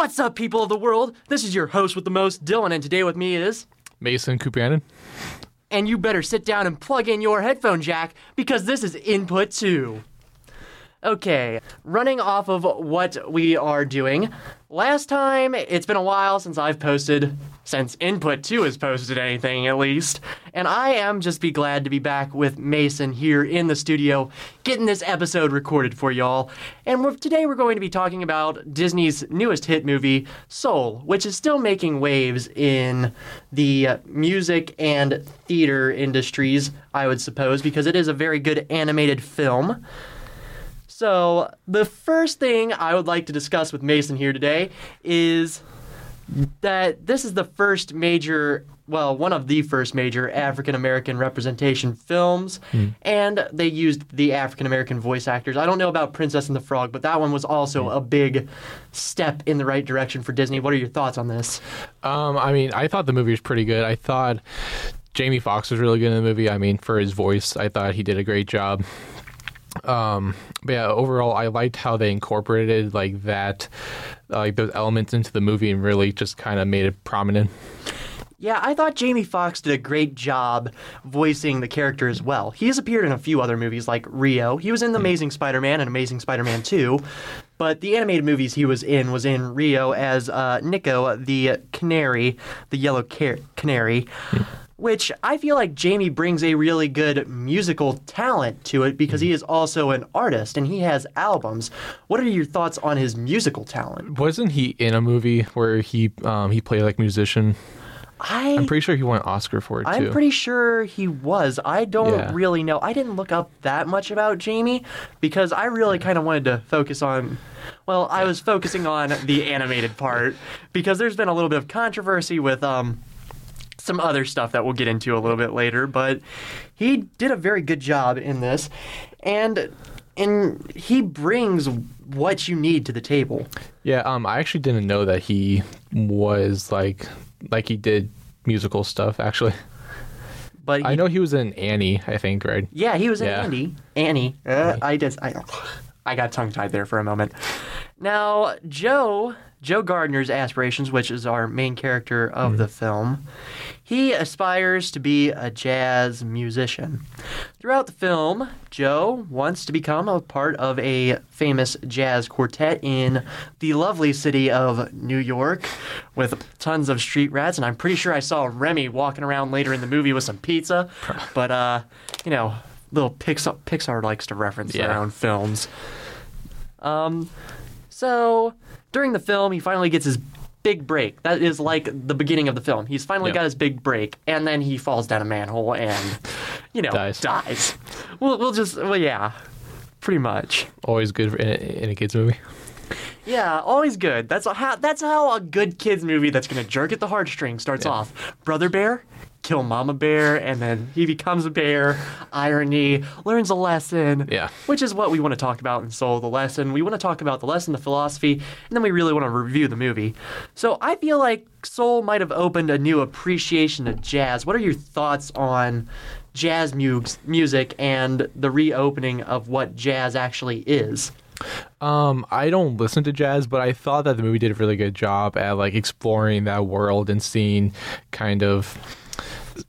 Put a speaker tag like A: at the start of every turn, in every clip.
A: What's up, people of the world? This is your host with the most, Dylan, and today with me is.
B: Mason Kupanen.
A: And you better sit down and plug in your headphone jack because this is Input 2. Okay, running off of what we are doing. Last time, it's been a while since I've posted, since Input 2 has posted anything at least. And I am just be glad to be back with Mason here in the studio, getting this episode recorded for y'all. And we're, today we're going to be talking about Disney's newest hit movie, Soul, which is still making waves in the uh, music and theater industries, I would suppose, because it is a very good animated film. So, the first thing I would like to discuss with Mason here today is that this is the first major, well, one of the first major African American representation films, and they used the African American voice actors. I don't know about Princess and the Frog, but that one was also a big step in the right direction for Disney. What are your thoughts on this?
B: Um, I mean, I thought the movie was pretty good. I thought Jamie Foxx was really good in the movie. I mean, for his voice, I thought he did a great job. Um, but yeah, overall, I liked how they incorporated like that, uh, like those elements into the movie and really just kind of made it prominent.
A: Yeah, I thought Jamie Foxx did a great job voicing the character as well. He has appeared in a few other movies like Rio. He was in The Amazing Spider-Man and Amazing Spider-Man 2. But the animated movies he was in was in Rio as uh, Nico, the canary, the yellow car- canary. Which I feel like Jamie brings a really good musical talent to it because he is also an artist and he has albums. What are your thoughts on his musical talent?
B: Wasn't he in a movie where he um, he played like musician?
A: I
B: I'm pretty sure he won an Oscar for it too.
A: I'm pretty sure he was. I don't
B: Yeah.
A: really know. I didn't look up that much about Jamie because I really kind of wanted to focus on. Well, I was focusing on the animated part because there's been a little bit of controversy with um some other stuff that we'll get into a little bit later, but he did a very good job in this and and he brings what you need to the table.
B: Yeah, um, I actually didn't know that he was like like he did musical stuff. Actually,
A: But
B: I know he was in Annie. I think right.
A: Yeah, he was in
B: Yeah.
A: Andy. Annie. Uh, I just I, I got tongue tied there for a moment. Now, Joe Joe Gardner's aspirations, which is our main character of the film, he aspires to be a jazz musician. Throughout the film, Joe wants to become a part of a famous jazz quartet in the lovely city of New York with tons of street rats. And I'm pretty sure I saw Remy walking around later in the movie with some pizza. But, uh, you know, little Pixar, Pixar likes to reference their own films. Um, so during the film, he finally gets his big break. That is like the beginning of the film. He's finally
B: Yep.
A: got his big break, and then he falls down a manhole and, you know,
B: Dies.
A: dies. We'll, we'll just, well, yeah, pretty much.
B: Always good for, in, a, in a kids movie.
A: Yeah, always good. That's how that's how a good kids movie that's gonna jerk at the heartstrings starts
B: Yeah.
A: off. Brother bear, kill mama bear, and then he becomes a bear. Irony, learns a lesson.
B: Yeah.
A: Which is what we want to talk about in Soul, the lesson. We want to talk about the lesson, the philosophy, and then we really want to review the movie. So I feel like Soul might have opened a new appreciation of jazz. What are your thoughts on jazz mu- music and the reopening of what jazz actually is?
B: Um, I don't listen to jazz, but I thought that the movie did a really good job at like exploring that world and seeing kind of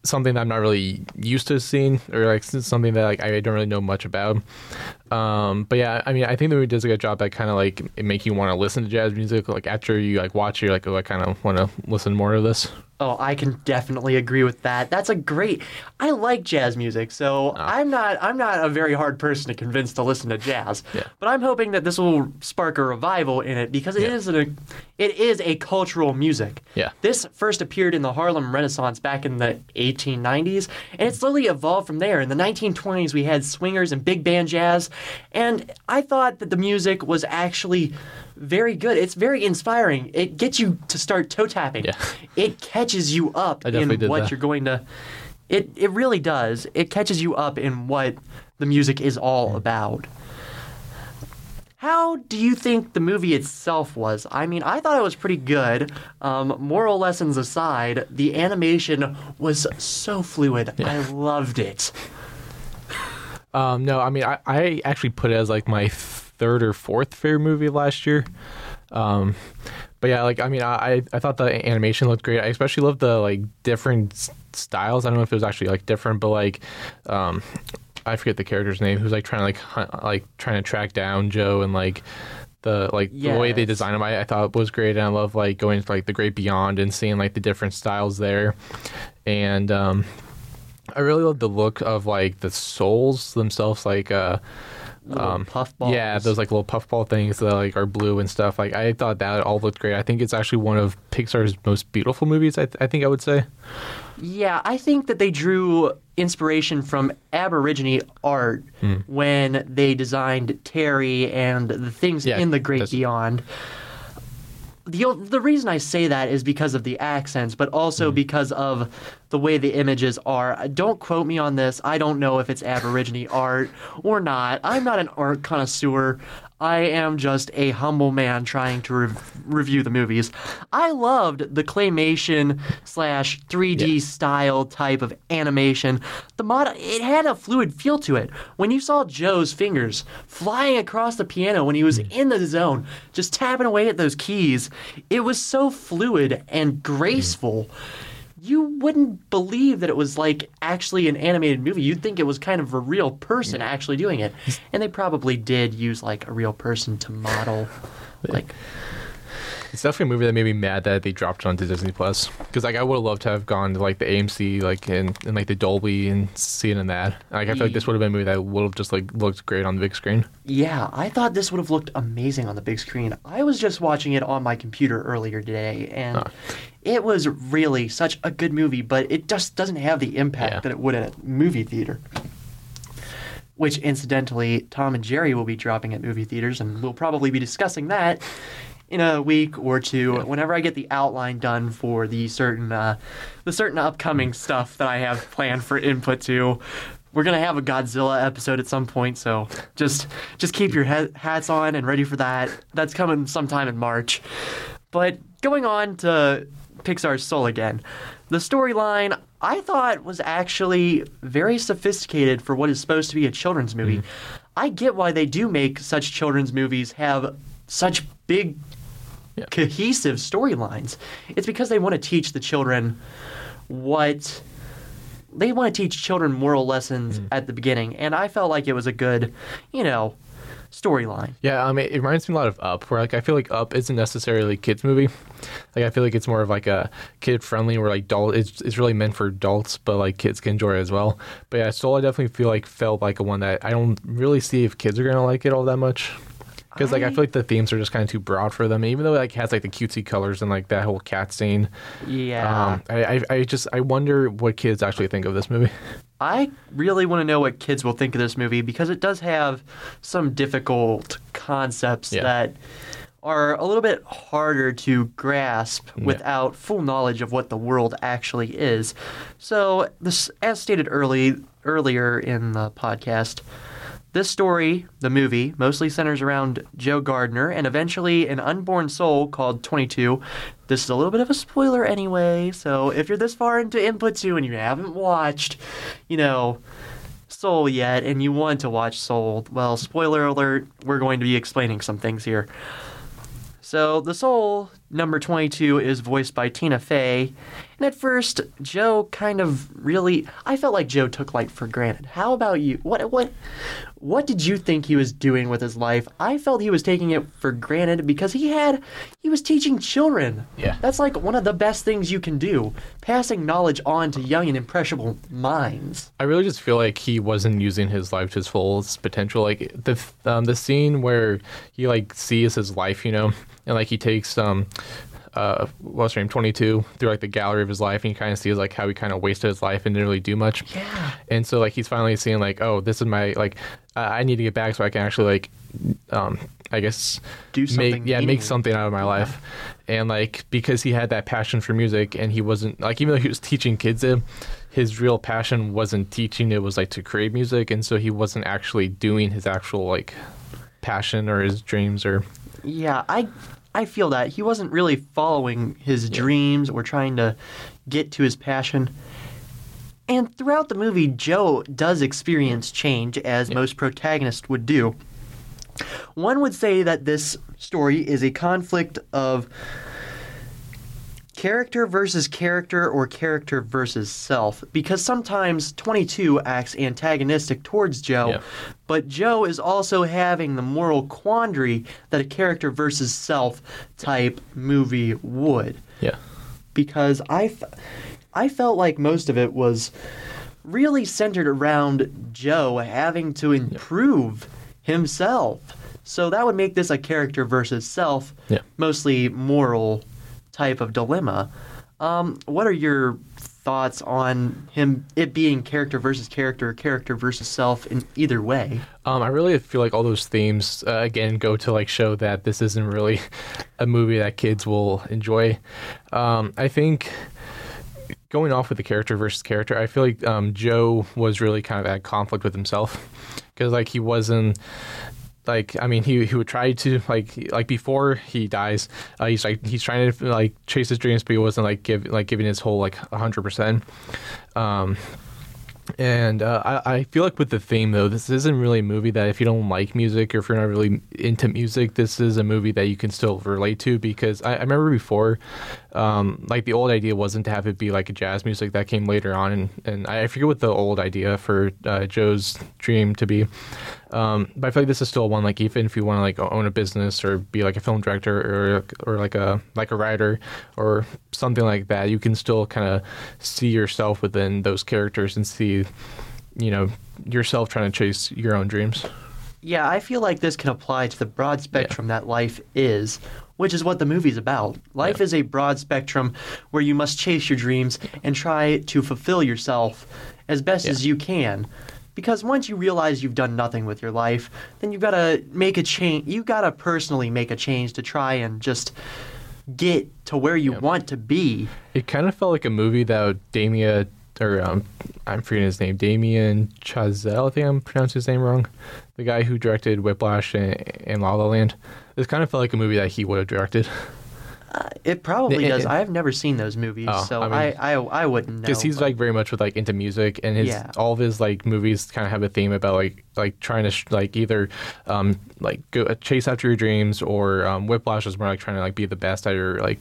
B: something that I'm not really used to seeing, or like something that like I don't really know much about. Um, but yeah, I mean, I think the movie does a good job at kind of like make you want to listen to jazz music. Like after you like watch, it, you're like, oh, I kind of want to listen more to this.
A: Oh, I can definitely agree with that. That's a great. I like jazz music, so I'm not. I'm not a very hard person to convince to listen to jazz.
B: Yeah.
A: But I'm hoping that this will spark a revival in it because it
B: Yeah.
A: is an, it is a cultural music.
B: Yeah.
A: This first appeared in the Harlem Renaissance back in the 1890s, and it slowly evolved from there. In the 1920s, we had swingers and big band jazz, and I thought that the music was actually very good. It's very inspiring. It gets you to start toe tapping.
B: Yeah.
A: It catches you up in what
B: that.
A: you're going to. It it really does. It catches you up in what the music is all about. How do you think the movie itself was? I mean, I thought it was pretty good. Um, moral lessons aside, the animation was so fluid. I loved it.
B: Um, no, I mean, I, I actually put it as like my third or fourth favorite movie last year. Um, But yeah, like I mean, I I thought the animation looked great. I especially loved the like different s- styles. I don't know if it was actually like different, but like, um, I forget the character's name. Who's like trying to like hunt, like trying to track down Joe and like the like the way they
A: designed
B: design him. I, I thought was great, and I love like going to like the Great Beyond and seeing like the different styles there, and um, I really love the look of like the souls themselves, like uh.
A: Little puff balls.
B: Yeah, those like little puffball things that like are blue and stuff. Like I thought that all looked great. I think it's actually one of Pixar's most beautiful movies. I, th- I think I would say.
A: Yeah, I think that they drew inspiration from Aborigine art
B: Hmm.
A: when they designed Terry and the things
B: Yeah,
A: in the Great
B: that's-
A: Beyond. The, the reason I say that is because of the accents, but also
B: Hmm.
A: because of the way the images are. Don't quote me on this. I don't know if it's Aborigine art or not. I'm not an art connoisseur. I am just a humble man trying to rev- review the movies. I loved the claymation slash 3D style type of animation. The mod it had a fluid feel to it. When you saw Joe's fingers flying across the piano when he was hmm. in the zone, just tapping away at those keys, it was so fluid and hmm. graceful you wouldn't believe that it was like actually an animated movie. You'd think it was kind of a real person actually doing it. And they probably did use like a real person to model like
B: It's definitely a movie that made me mad that they dropped it onto Disney Plus. Because like I would have loved to have gone to like the AMC, like in, in like the Dolby and seen it in that. Like I feel like this would have been a movie that would have just like looked great on the big screen.
A: Yeah, I thought this would have looked amazing on the big screen. I was just watching it on my computer earlier today and it was really such a good movie, but it just doesn't have the impact
B: Yeah.
A: that it would at a movie theater. Which incidentally, Tom and Jerry will be dropping at movie theaters and we'll probably be discussing that in a week or two whenever I get the outline done for the certain uh, the certain upcoming stuff that I have planned for Input 2. We're gonna have a Godzilla episode at some point, so just just keep your he- hats on and ready for that. That's coming sometime in March. But going on to Pixar's Soul again, the storyline I thought was actually very sophisticated for what is supposed to be a children's movie. I get why they do make such children's movies have such big
B: Yeah.
A: cohesive storylines. It's because they want to teach the children what they want to teach children moral lessons
B: Mm-hmm.
A: at the beginning, and I felt like it was a good, you know, storyline.
B: Yeah, I mean, it reminds me a lot of Up, where like I feel like Up isn't necessarily a kids movie. Like I feel like it's more of like a kid friendly, where like adult it's it's really meant for adults, but like kids can enjoy it as well. But yeah, Soul I definitely feel like felt like a one that I don't really see if kids are gonna like it all that much. Because like I feel like the themes are just kind of too broad for them, even though it like has like the cutesy colors and like that whole cat scene.
A: Yeah.
B: Um, I, I I just I wonder what kids actually think of this movie.
A: I really want to know what kids will think of this movie because it does have some difficult concepts
B: Yeah.
A: that are a little bit harder to grasp without full knowledge of what the world actually is. So, this, as stated early earlier in the podcast, this story, the movie, mostly centers around Joe Gardner and eventually an unborn soul called 22. This is a little bit of a spoiler anyway, so if you're this far into Input 2 and you haven't watched, you know, Soul yet and you want to watch Soul, well, spoiler alert, we're going to be explaining some things here. So, the soul, number 22, is voiced by Tina Fey. And at first, Joe kind of really I felt like Joe took life for granted. How about you? What what what did you think he was doing with his life? I felt he was taking it for granted because he had he was teaching children.
B: Yeah.
A: That's like one of the best things you can do, passing knowledge on to young and impressionable minds.
B: I really just feel like he wasn't using his life to its fullest potential. Like the um, the scene where he like sees his life, you know, and like he takes um uh what's her name twenty two through like the gallery of his life, and he kind of sees like how he kind of wasted his life and didn't really do much.
A: Yeah.
B: And so like he's finally seeing like oh this is my like uh, I need to get back so I can actually like um I guess
A: Do
B: make
A: something
B: yeah make something out of my life and like because he had that passion for music and he wasn't like even though he was teaching kids it his real passion wasn't teaching it was like to create music and so he wasn't actually doing his actual like passion or his dreams or
A: Yeah, I I feel that he wasn't really following his dreams or trying to get to his passion. And throughout the movie, Joe does experience change as most protagonists would do. One would say that this story is a conflict of character versus character or character versus self because sometimes 22 acts antagonistic towards Joe,
B: Yeah.
A: but Joe is also having the moral quandary that a character versus self type movie would
B: Yeah.
A: because I, f- I felt like most of it was really centered around Joe having to improve himself. So that would make this a character versus self,
B: Yeah.
A: mostly moral type of dilemma. Um, what are your thoughts on him it being character versus character, character versus self in either way?
B: Um, I really feel like all those themes uh, again go to like show that this isn't really a movie that kids will enjoy. Um, I think going off with the character versus character, I feel like um, Joe was really kind of at conflict with himself because like he wasn't like I mean he he would try to like like before he dies uh, he's like he's trying to like chase his dreams but he wasn't like give like giving his whole like hundred percent. Um, and uh, I, I feel like with the theme though, this isn't really a movie that if you don't like music or if you're not really into music, this is a movie that you can still relate to because I, I remember before, um, like the old idea wasn't to have it be like a jazz music that came later on, and, and I forget what the old idea for uh, Joe's dream to be. Um, but I feel like this is still one like even if you want to like own a business or be like a film director or or like a like a writer or something like that, you can still kind of see yourself within those characters and see, you know, yourself trying to chase your own dreams.
A: Yeah, I feel like this can apply to the broad spectrum that life is, which is what the movie's about. Life
B: Yeah.
A: is a broad spectrum where you must chase your dreams and try to fulfill yourself as best
B: Yeah.
A: as you can. Because once you realize you've done nothing with your life, then you've got to make a change. You got to personally make a change to try and just get to where you want to be.
B: It kind of felt like a movie that Damia or um, I'm forgetting his name, Damien Chazelle. I think I'm pronouncing his name wrong. The guy who directed Whiplash and, and La La Land. This kind of felt like a movie that he would have directed.
A: It probably
B: Yeah,
A: does.
B: yeah.
A: I have never seen those movies,
B: Oh,
A: so
B: I
A: I,
B: mean-
A: I, I, wouldn't know.
B: because he's
A: but-
B: like very much with like into music and his
A: Yeah.
B: all of his like movies kind of have a theme about like like trying to sh- like either um like go uh, chase after your dreams or um, whiplash is more like trying to like be the best at your like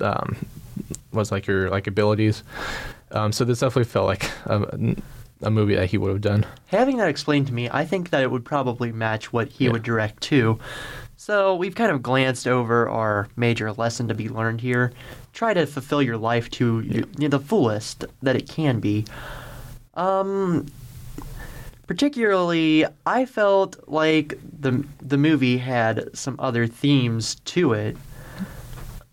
B: um was like your like abilities um so this definitely felt like a, a movie that he would have done
A: Having that explained to me, I think that it would probably match what he
B: Yeah.
A: would direct too. So we've kind of glanced over our major lesson to be learned here. Try to fulfill your life to the fullest that it can be. Um, particularly, I felt like the the movie had some other themes to it.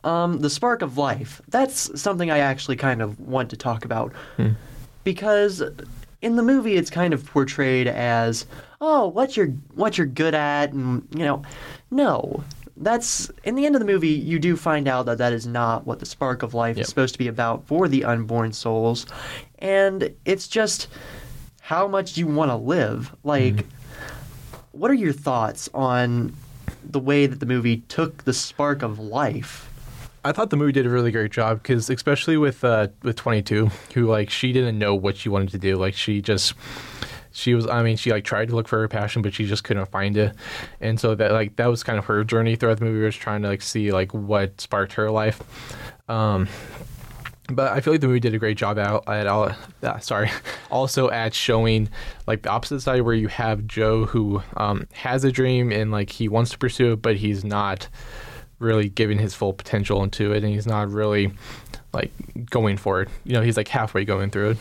A: Um, the spark of life. That's something I actually kind of want to talk about because in the movie it's kind of portrayed as oh what you're what you're good at and you know no. That's in the end of the movie you do find out that that is not what the spark of life
B: Yep.
A: is supposed to be about for the unborn souls. And it's just how much you want to live? Like mm-hmm. what are your thoughts on the way that the movie took the spark of life
B: I thought the movie did a really great job because, especially with uh, with 22, who like she didn't know what she wanted to do. Like she just she was. I mean, she like tried to look for her passion, but she just couldn't find it. And so that like that was kind of her journey throughout the movie. Was trying to like see like what sparked her life. Um, but I feel like the movie did a great job at, at all. Uh, sorry, also at showing like the opposite side where you have Joe who um, has a dream and like he wants to pursue it, but he's not really giving his full potential into it, and he's not really like going for it. You know, he's like halfway going through it.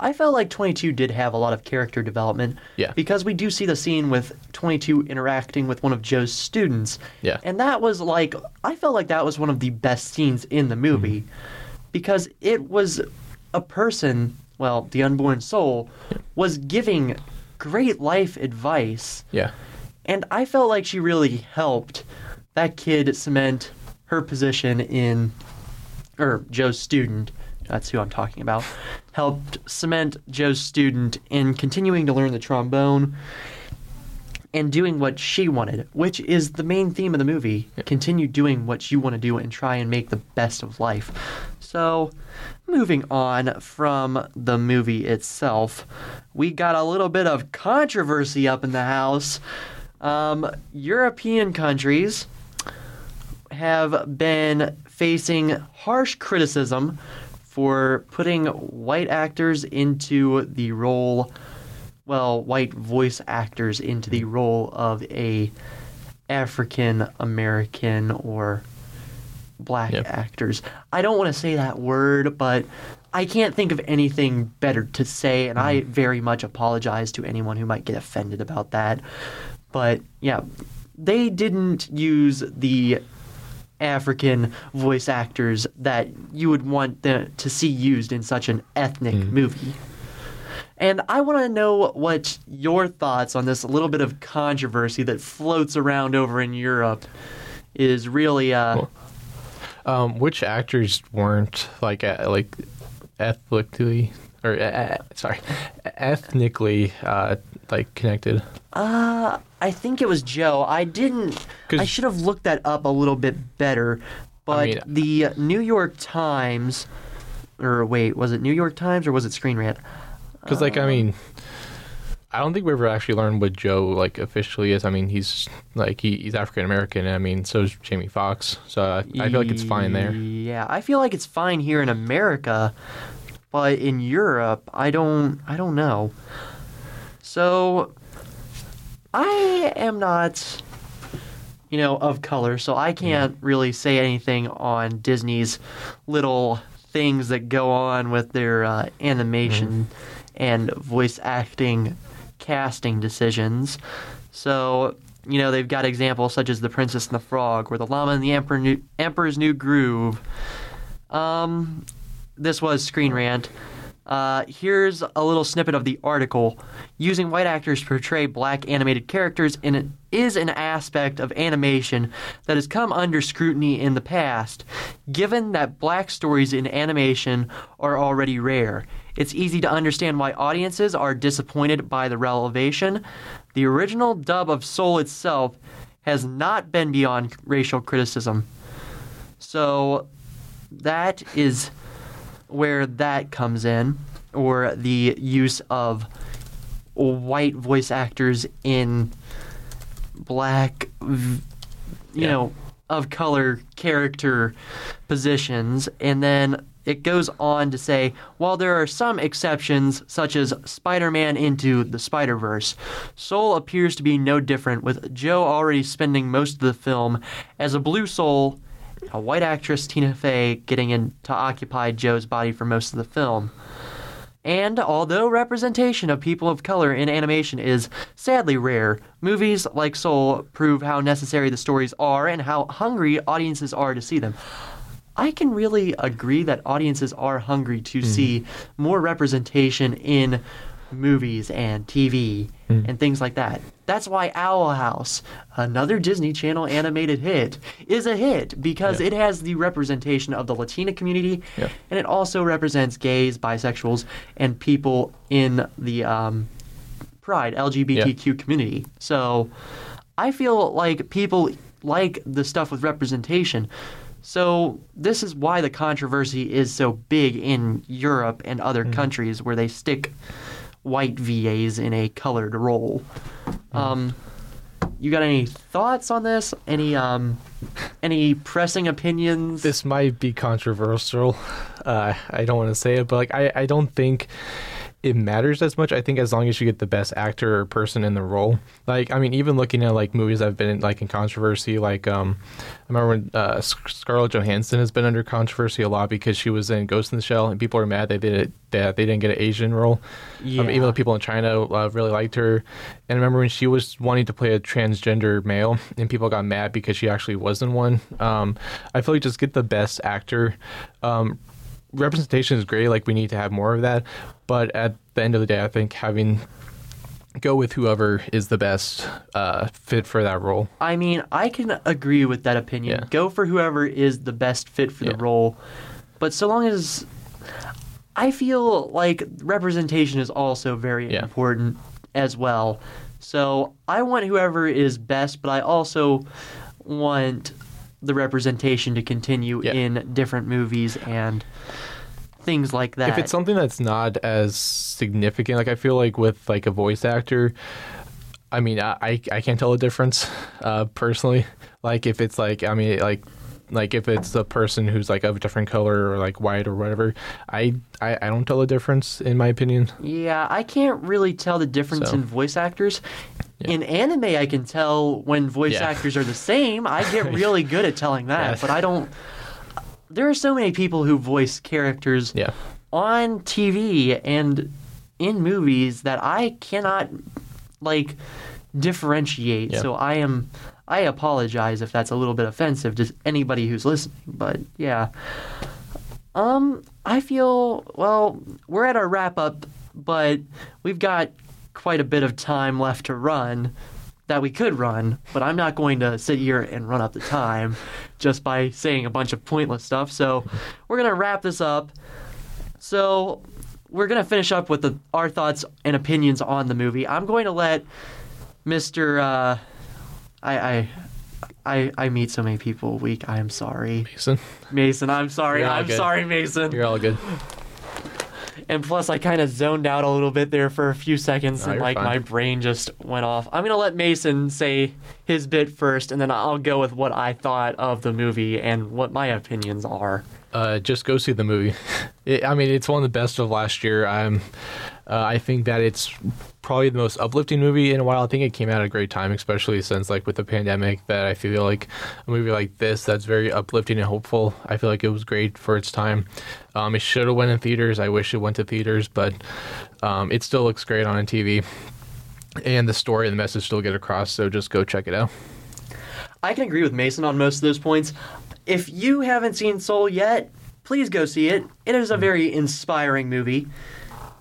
A: I felt like 22 did have a lot of character development.
B: Yeah.
A: Because we do see the scene with 22 interacting with one of Joe's students.
B: Yeah.
A: And that was like, I felt like that was one of the best scenes in the movie. Mm-hmm. Because it was a person, well, the unborn soul, was giving great life advice.
B: Yeah,
A: And I felt like she really helped that kid cement her position in, or Joe's student, that's who I'm talking about, helped cement Joe's student in continuing to learn the trombone and doing what she wanted, which is the main theme of the movie. Continue doing what you want to do and try and make the best of life. So, moving on from the movie itself, we got a little bit of controversy up in the house. Um, European countries have been facing harsh criticism for putting white actors into the role, well, white voice actors into the role of a African American or black
B: Yep.
A: actors. I don't want to say that word, but I can't think of anything better to say, and I mm-hmm. very much apologize to anyone who might get offended about that. But yeah, they didn't use the African voice actors that you would want the, to see used in such an ethnic movie. And I want to know what your thoughts on this little bit of controversy that floats around over in Europe is really uh,
B: Um, which actors weren't like uh, like ethnically or uh, uh, sorry, ethnically uh, like connected?
A: Uh, I think it was Joe. I didn't.
B: 'Cause-
A: I should have looked that up a little bit better. But
B: mean-
A: the New York Times, or wait, was it New York Times or was it Screen Rant?
B: Because like I um, mean, I don't think we ever actually learned what Joe like officially is. I mean, he's like he, he's African American. I mean, so is Jamie Foxx. So I, I feel like it's fine there.
A: Yeah, I feel like it's fine here in America, but in Europe, I don't. I don't know. So, I am not, you know, of color, so I can't really say anything on Disney's little things that go on with their uh, animation and voice acting casting decisions. So, you know, they've got examples such as The Princess and the Frog, or The Llama and the Emperor New, Emperor's New Groove. Um, this was Screen Rant. Uh, here's a little snippet of the article. Using white actors to portray black animated characters it is an aspect of animation that has come under scrutiny in the past. Given that black stories in animation are already rare, it's easy to understand why audiences are disappointed by the revelation. The original dub of Soul itself has not been beyond racial criticism. So that is where that comes in, or the use of white voice actors in black, you
B: Yeah.
A: know, of color character positions. And then it goes on to say while there are some exceptions, such as Spider Man into the Spider Verse, Soul appears to be no different, with Joe already spending most of the film as a blue soul a white actress Tina Fey getting in to occupy Joe's body for most of the film. And although representation of people of color in animation is sadly rare, movies like Soul prove how necessary the stories are and how hungry audiences are to see them. I can really agree that audiences are hungry to mm-hmm. see more representation in movies and TV and things like that. That's why Owl House, another Disney Channel animated hit, is a hit because
B: Yeah.
A: it has the representation of the Latina community
B: Yeah.
A: and it also represents gays, bisexuals, and people in the um, Pride LGBTQ community. So I feel like people like the stuff with representation. So this is why the controversy is so big in Europe and other countries where they stick white VAs in a colored role. Um, you got any thoughts on this? Any um, any pressing opinions?
B: This might be controversial. Uh, I don't want to say it, but like I, I don't think it matters as much. I think as long as you get the best actor or person in the role. Like I mean, even looking at like movies that have been like in controversy, like um, I remember when uh, Scarlett Johansson has been under controversy a lot because she was in Ghost in the Shell, and people are mad they did it that they didn't get an Asian role. Um, even though people in China uh, really liked her. And I remember when she was wanting to play a transgender male, and people got mad because she actually wasn't one. Um, I feel like just get the best actor. Um, representation is great. Like we need to have more of that. But at the end of the day, I think having go with whoever is the best uh, fit for that role.
A: I mean, I can agree with that opinion.
B: Yeah.
A: Go for whoever is the best fit for
B: Yeah.
A: the role. But so long as I feel like representation is also very
B: Yeah.
A: important as well. So I want whoever is best, but I also want the representation to continue
B: Yeah.
A: in different movies and things like that.
B: If it's something that's not as significant, like I feel like with like a voice actor, I mean, I I, can't tell the difference uh, personally. Like if it's like I mean, like like if it's a person who's like of a different color or like white or whatever. I I, I don't tell the difference in my opinion.
A: Yeah, I can't really tell the difference
B: So.
A: in voice actors.
B: Yeah.
A: In anime, I can tell when voice
B: Yeah.
A: actors are the same. I get really good at telling that,
B: Yeah.
A: but I don't. There are so many people who voice characters on TV and in movies that I cannot like differentiate. So I am I apologize if that's a little bit offensive to anybody who's listening, but yeah. Um I feel well, we're at our wrap up, but we've got quite a bit of time left to run that we could run, but I'm not going to sit here and run up the time just by saying a bunch of pointless stuff. So we're going to wrap this up. So we're gonna finish up with the, our thoughts and opinions on the movie. I'm going to let Mr. Uh, I, I I I meet so many people a week. I am sorry,
B: Mason,
A: Mason. I'm sorry. I'm
B: good.
A: sorry, Mason.
B: you're all good.
A: And plus, I kind of zoned out a little bit there for a few seconds,
B: No,
A: and like
B: fine.
A: my brain just went off. I'm gonna let Mason say his bit first, and then I'll go with what I thought of the movie and what my opinions are.
B: Uh, just go see the movie. It, I mean, it's one of the best of last year. I'm, uh, I think that it's probably the most uplifting movie in a while. I think it came out at a great time, especially since like with the pandemic. That I feel like a movie like this that's very uplifting and hopeful. I feel like it was great for its time. Um, it should have went in theaters. I wish it went to theaters, but um, it still looks great on TV. And the story and the message still get across. So just go check it out.
A: I can agree with Mason on most of those points. If you haven't seen Soul yet, please go see it. It is a very inspiring movie.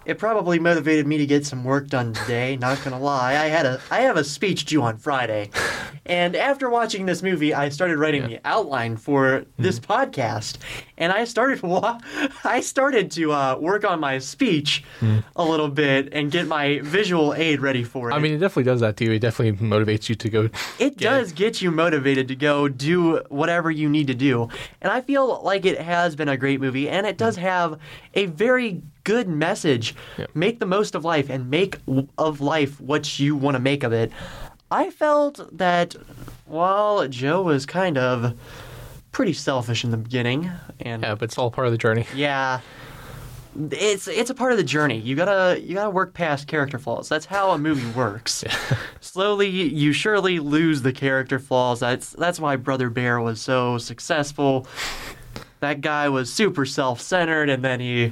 A: It probably motivated me to get some work done today, not gonna lie. I had a I have a speech due on Friday. And after watching this movie, I started writing
B: Yeah.
A: the outline for this mm-hmm. podcast. And I started wa- I started to uh, work on my speech mm. a little bit and get my visual aid ready for it.
B: I mean, it definitely does that to you. It definitely motivates you to go.
A: it does get you motivated to go do whatever you need to do. And I feel like it has been a great movie and it does mm. have a very good message.
B: Yeah.
A: Make the most of life and make of life what you want to make of it. I felt that while Joe was kind of pretty selfish in the beginning and
B: Yeah, but it's all part of the journey.
A: yeah. It's it's a part of the journey. You gotta you gotta work past character flaws. That's how a movie works. Slowly, you surely lose the character flaws. That's that's why Brother Bear was so successful. That guy was super self-centered, and then he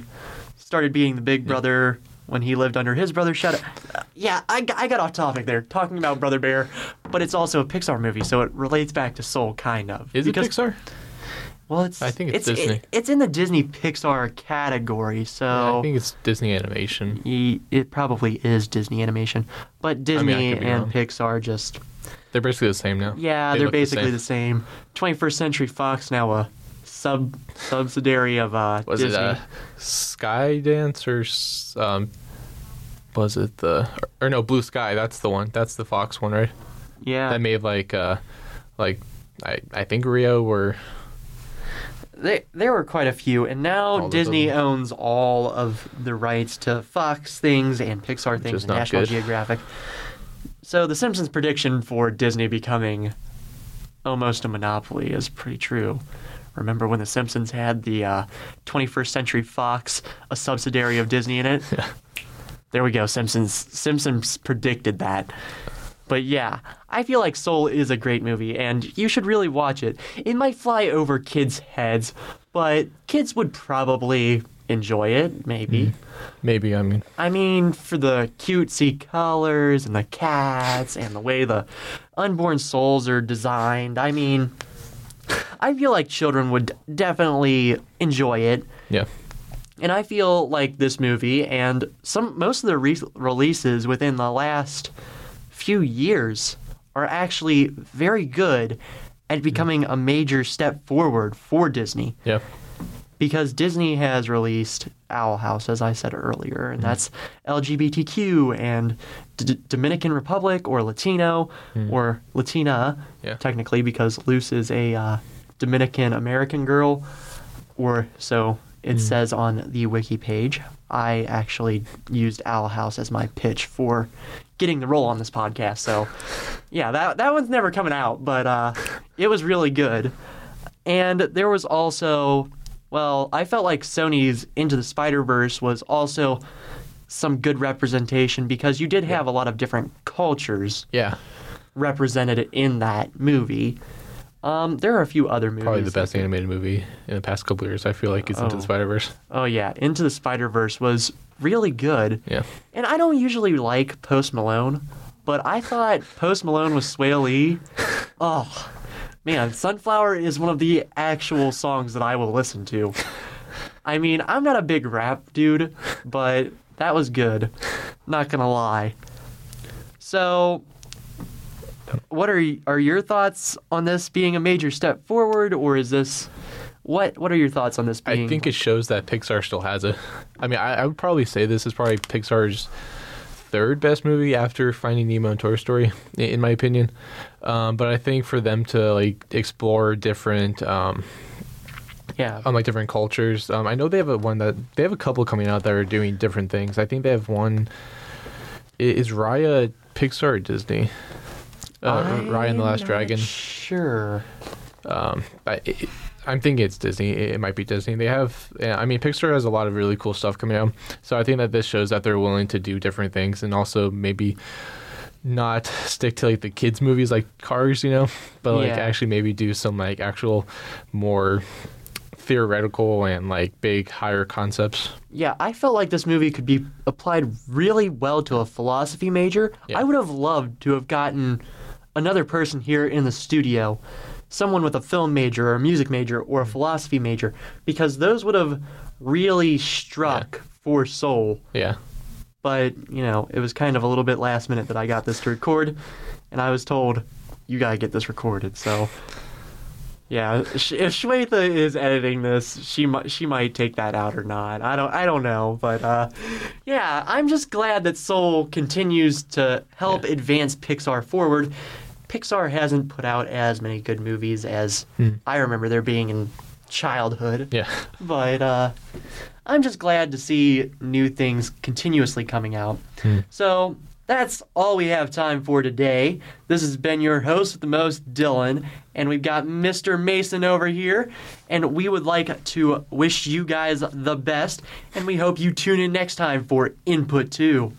A: started being the big brother when he lived under his brother. Shut up. Yeah, I, got- I got off topic there talking about Brother Bear, but it's also a Pixar movie, so it relates back to Soul, kind of.
B: Is
A: Because-
B: it Pixar?
A: Well, it's
B: I think it's
A: it-
B: Disney.
A: it's in the Disney Pixar category, so
B: I think it's Disney Animation.
A: Ye- it probably is Disney animation. But Disney
B: could be
A: and
B: wrong.
A: Pixar just
B: They're basically the same now.
A: yeah,
B: They
A: are
B: look the
A: basically
B: same.
A: the same. 21st Century Fox now a sub subsidiary of uh,
B: Was
A: Disney.
B: it uh, Skydance or um, was it the or no Blue Sky? That's the one. That's the Fox one, right?
A: yeah,
B: That made like uh, like I I think Rio were.
A: They, there were quite a few, and now
B: All
A: Disney owns all of the rights to Fox things and Pixar things and National
B: good.
A: Geographic. So the Simpsons prediction for Disney becoming almost a monopoly is pretty true. Remember when the Simpsons had the uh, 21st Century Fox, a subsidiary of Disney in it? There we go. Simpsons Simpsons predicted that. But yeah, I feel like Soul is a great movie and you should really watch it. It might fly over kids' heads, but kids would probably enjoy it, maybe.
B: maybe I mean
A: I mean, for the cutesy colors and the cats and the way the unborn souls are designed, I mean, I feel like children would definitely enjoy it.
B: yeah.
A: And I feel like this movie and some most of the re- releases within the last few years are actually very good at mm-hmm. becoming a major step forward for Disney.
B: Yeah.
A: Because Disney has released Owl House, as I said earlier, and mm-hmm. that's LGBTQ and D- Dominican Republic or Latino mm-hmm. or Latina,
B: Yeah.
A: technically, because Luz is a uh, Dominican American girl, or so it says on the wiki page. I actually used Owl House as my pitch for getting the role on this podcast, so yeah, that that one's never coming out, but uh, it was really good. And there was also, well, I felt like Sony's Into the Spider Verse was also some good representation because you did have a lot of different cultures
B: Yeah,
A: represented in that movie. Um, there are a few other movies.
B: probably the best animated movie in the past couple years. I feel like it's Into
A: Oh.
B: the Spider Verse.
A: Oh yeah, Into the Spider Verse was really good.
B: Yeah,
A: And I don't usually like Post Malone, but I thought Post Malone with Swae Lee. Oh man, Sunflower is one of the actual songs that I will listen to. I mean, I'm not a big rap dude, but that was good. Not gonna lie. So, what are are your thoughts on this being a major step forward, or is this what? What are your thoughts on this being?
B: I think it shows that Pixar still has a. I mean, I, I would probably say this is probably Pixar's third best movie after Finding Nemo and Toy Story, in my opinion. Um, but I think for them to like explore different, um,
A: yeah.
B: on like different cultures. Um, I know they have a one that they have a couple coming out that are doing different things. I think they have one. Is Raya Pixar or Disney? Uh, Raya and the Last Dragon.
A: Sure.
B: Um, I, it, I'm thinking it's Disney. It, it might be Disney. They have, I mean, Pixar has a lot of really cool stuff coming out. So I think that this shows that they're willing to do different things and also maybe not stick to like the kids movies like Cars, you know, but like
A: Yeah.
B: actually maybe do some like actual more theoretical and like big higher concepts.
A: Yeah, I felt like this movie could be applied really well to a philosophy major.
B: Yeah.
A: I would have loved to have gotten another person here in the studio, someone with a film major or a music major or a philosophy major, because those would have really struck for soul.
B: Yeah.
A: But, you know, it was kind of a little bit last minute that I got this to record, and I was told, you gotta get this recorded, so. Yeah, if Shweta is editing this, she might she might take that out or not. I don't I don't know, but uh, yeah, I'm just glad that Soul continues to help advance Pixar forward. Pixar hasn't put out as many good movies as I remember there being in childhood
B: Yeah.
A: but uh, I'm just glad to see new things continuously coming out. So that's all we have time for today. This has been your host with the most, Dylan, and we've got Mr. Mason over here, and we would like to wish you guys the best, and we hope you tune in next time for Input 2.